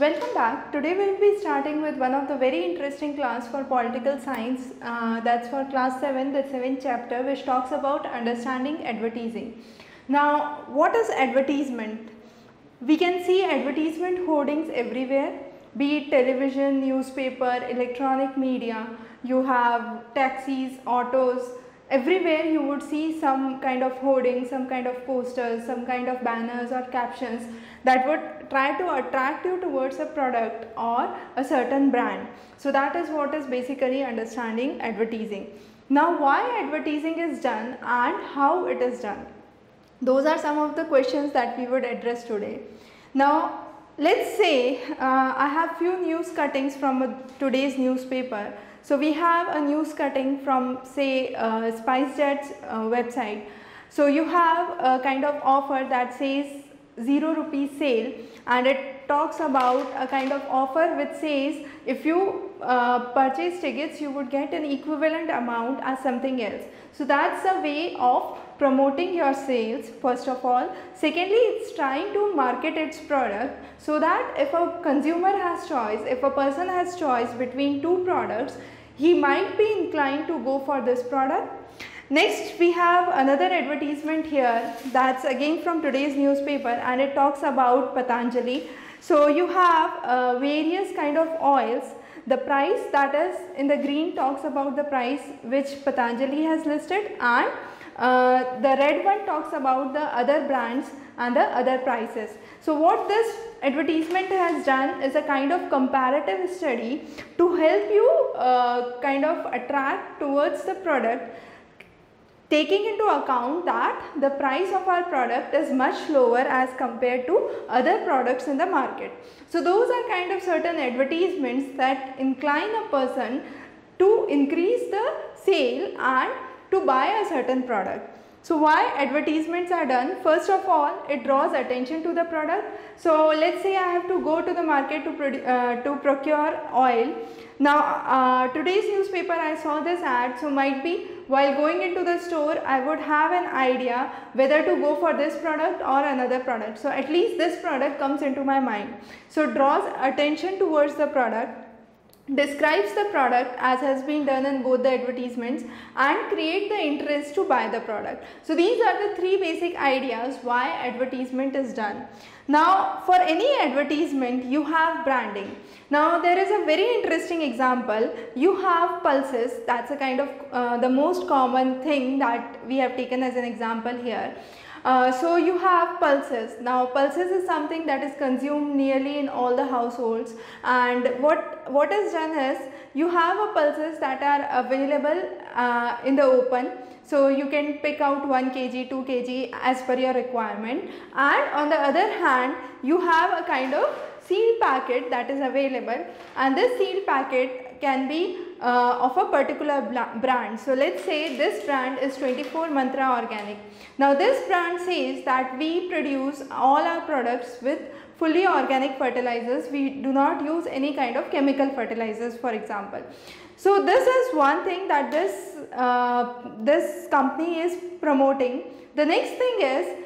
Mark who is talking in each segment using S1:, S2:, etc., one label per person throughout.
S1: Welcome back. Today we will be starting with one of the very interesting class for political science. Uh, that's for class 7, the 7th chapter which talks about understanding advertising. Now what is advertisement? We can see advertisement hoardings everywhere be it television, newspaper, electronic media, you have taxis, autos, everywhere you would see some kind of hoarding, some kind of posters, some kind of banners or captions that would try to attract you towards a product or a certain brand. So that is what is basically understanding advertising. Now why advertising is done and how it is done. Those are some of the questions that we would address today. Now let's say uh, I have few news cuttings from a, today's newspaper so we have a news cutting from say uh, SpiceJet's uh, website. So you have a kind of offer that says 0 rupees sale and it talks about a kind of offer which says if you uh, purchase tickets you would get an equivalent amount as something else. So that's a way of promoting your sales first of all. Secondly it's trying to market its product so that if a consumer has choice, if a person has choice between two products he might be inclined to go for this product. Next we have another advertisement here that's again from today's newspaper and it talks about Patanjali. So you have uh, various kind of oils the price that is in the green talks about the price which Patanjali has listed and uh, the red one talks about the other brands and the other prices. So what this advertisement has done is a kind of comparative study to help you uh, kind of attract towards the product taking into account that the price of our product is much lower as compared to other products in the market. So those are kind of certain advertisements that incline a person to increase the sale and to buy a certain product. So why advertisements are done? First of all, it draws attention to the product. So let's say I have to go to the market to, uh, to procure oil. Now uh, today's newspaper I saw this ad so might be while going into the store I would have an idea whether to go for this product or another product. So at least this product comes into my mind. So draws attention towards the product describes the product as has been done in both the advertisements and create the interest to buy the product. So these are the three basic ideas why advertisement is done. Now for any advertisement you have branding. Now there is a very interesting example. You have pulses that's a kind of uh, the most common thing that we have taken as an example here. Uh, so you have pulses. Now pulses is something that is consumed nearly in all the households and what, what is done is you have pulses that are available uh, in the open. So you can pick out 1 kg, 2 kg as per your requirement and on the other hand you have a kind of sealed packet that is available and this sealed packet can be uh, of a particular brand. So let's say this brand is 24 Mantra Organic. Now this brand says that we produce all our products with fully organic fertilizers. We do not use any kind of chemical fertilizers for example. So this is one thing that this, uh, this company is promoting. The next thing is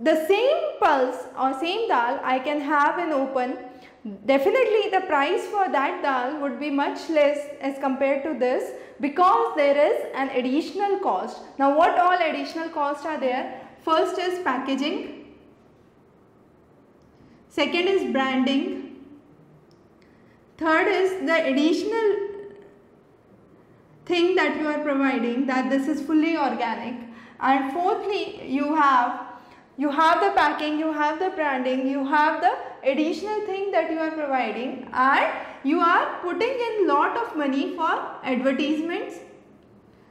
S1: the same pulse or same dal I can have in open Definitely the price for that dal would be much less as compared to this because there is an additional cost. Now what all additional costs are there? First is packaging, second is branding, third is the additional thing that you are providing that this is fully organic and fourthly you have you have the packing, you have the branding, you have the additional thing that you are providing and you are putting in lot of money for advertisements.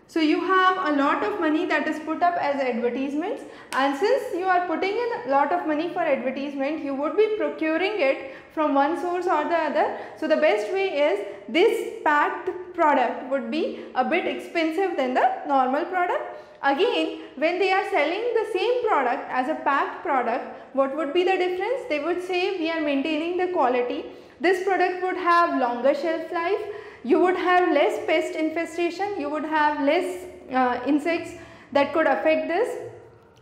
S1: So you have a lot of money that is put up as advertisements and since you are putting in a lot of money for advertisement, you would be procuring it from one source or the other. So the best way is this packed product would be a bit expensive than the normal product Again, when they are selling the same product as a packed product, what would be the difference? They would say we are maintaining the quality. This product would have longer shelf life. You would have less pest infestation. You would have less uh, insects that could affect this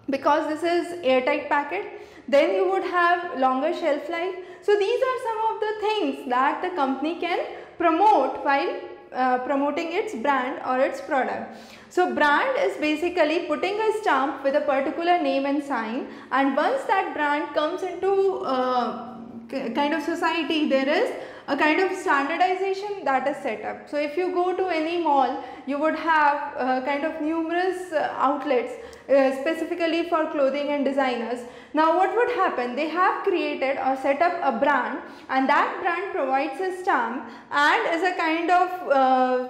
S1: because this is airtight packet. then you would have longer shelf life. So these are some of the things that the company can promote while uh, promoting its brand or its product. So brand is basically putting a stamp with a particular name and sign and once that brand comes into uh, kind of society there is a kind of standardization that is set up. So if you go to any mall you would have uh, kind of numerous uh, outlets uh, specifically for clothing and designers. Now what would happen? They have created or set up a brand and that brand provides a stamp and is a kind of uh,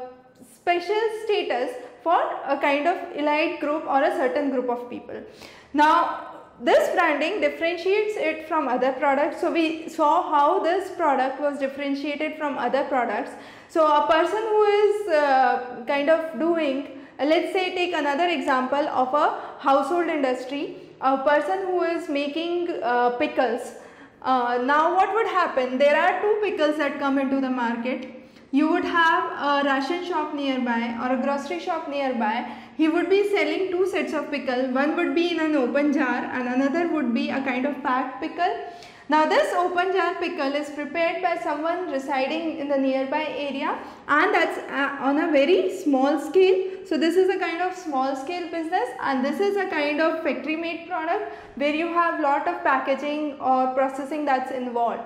S1: special status for a kind of elite group or a certain group of people. Now this branding differentiates it from other products. So we saw how this product was differentiated from other products. So a person who is uh, kind of doing, uh, let's say take another example of a household industry, a person who is making uh, pickles. Uh, now what would happen? There are two pickles that come into the market you would have a ration shop nearby or a grocery shop nearby. He would be selling two sets of pickle. One would be in an open jar and another would be a kind of packed pickle. Now this open jar pickle is prepared by someone residing in the nearby area and that's uh, on a very small scale. So this is a kind of small scale business and this is a kind of factory made product where you have lot of packaging or processing that's involved.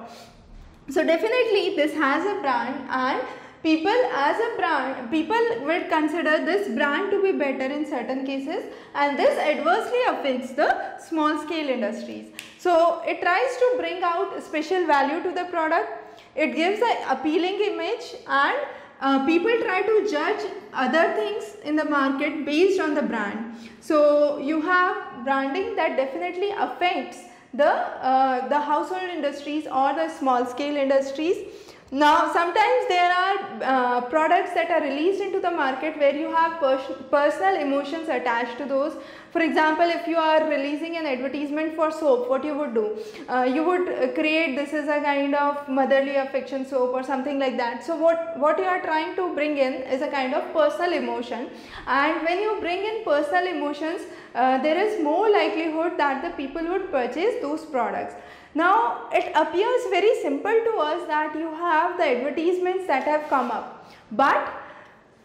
S1: So definitely this has a brand and people as a brand, people will consider this brand to be better in certain cases and this adversely affects the small scale industries. So it tries to bring out special value to the product, it gives an appealing image and uh, people try to judge other things in the market based on the brand. So you have branding that definitely affects the, uh, the household industries or the small scale industries. Now sometimes there are uh, products that are released into the market where you have pers personal emotions attached to those. For example, if you are releasing an advertisement for soap, what you would do? Uh, you would create this is a kind of motherly affection soap or something like that. So what, what you are trying to bring in is a kind of personal emotion and when you bring in personal emotions, uh, there is more likelihood that the people would purchase those products. Now it appears very simple to us that you have the advertisements that have come up but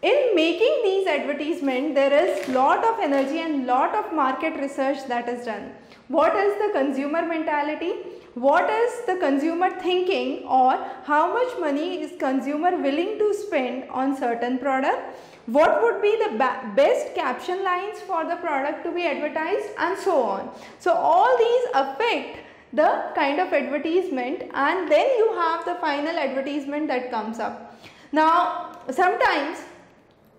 S1: in making these advertisements there is lot of energy and lot of market research that is done. What is the consumer mentality? What is the consumer thinking or how much money is consumer willing to spend on certain product? what would be the best caption lines for the product to be advertised and so on. So all these affect the kind of advertisement and then you have the final advertisement that comes up. Now sometimes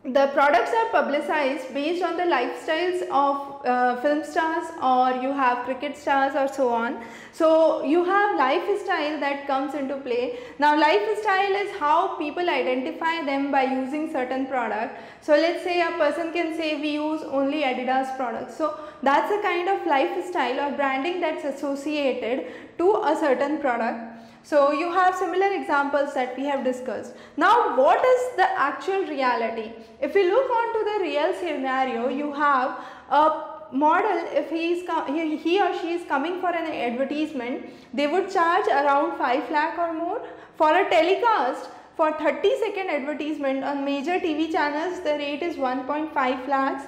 S1: the products are publicized based on the lifestyles of uh, film stars or you have cricket stars or so on. So you have lifestyle that comes into play. Now lifestyle is how people identify them by using certain product. So let's say a person can say we use only Adidas products. So that's a kind of lifestyle or branding that's associated to a certain product so you have similar examples that we have discussed. Now what is the actual reality? If we look on to the real scenario, you have a model if he, is he or she is coming for an advertisement, they would charge around 5 lakh or more. For a telecast, for 30 second advertisement on major TV channels, the rate is 1.5 lakhs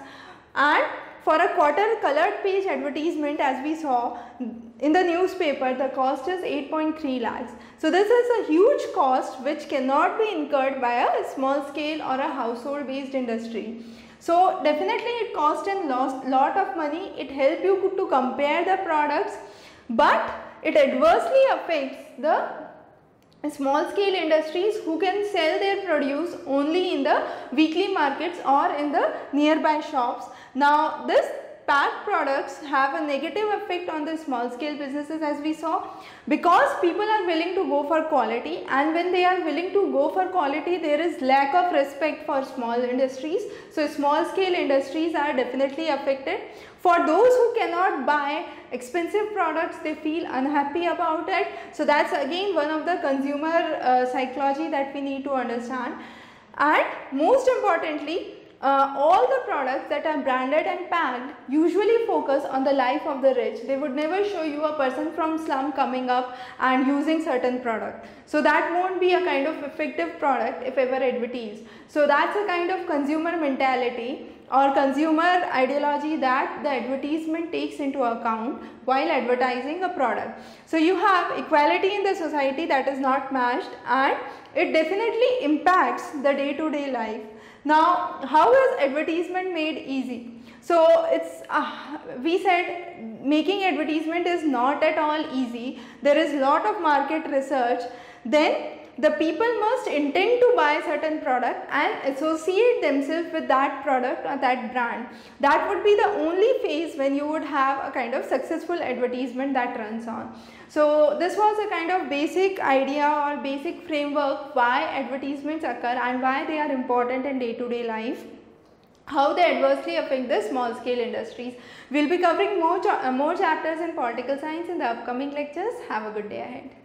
S1: and for a quarter colored page advertisement as we saw in the newspaper the cost is 8.3 lakhs. So this is a huge cost which cannot be incurred by a small scale or a household based industry. So definitely it cost a lot of money, it helps you to compare the products but it adversely affects the small scale industries who can sell their produce only in the weekly markets or in the nearby shops. Now this packed products have a negative effect on the small scale businesses as we saw because people are willing to go for quality and when they are willing to go for quality there is lack of respect for small industries. So small scale industries are definitely affected. For those who cannot buy expensive products they feel unhappy about it. So that's again one of the consumer uh, psychology that we need to understand and most importantly uh, all the products that are branded and packed usually focus on the life of the rich. They would never show you a person from slum coming up and using certain product. So that won't be a kind of effective product if ever advertised. So that's a kind of consumer mentality or consumer ideology that the advertisement takes into account while advertising a product. So you have equality in the society that is not matched and it definitely impacts the day to day life now, how is advertisement made easy? So, it's uh, we said making advertisement is not at all easy. There is lot of market research. Then the people must intend to buy certain product and associate themselves with that product or that brand. That would be the only phase when you would have a kind of successful advertisement that runs on. So this was a kind of basic idea or basic framework why advertisements occur and why they are important in day to day life how they adversely affect the small scale industries. We will be covering more, more chapters in political science in the upcoming lectures. Have a good day ahead.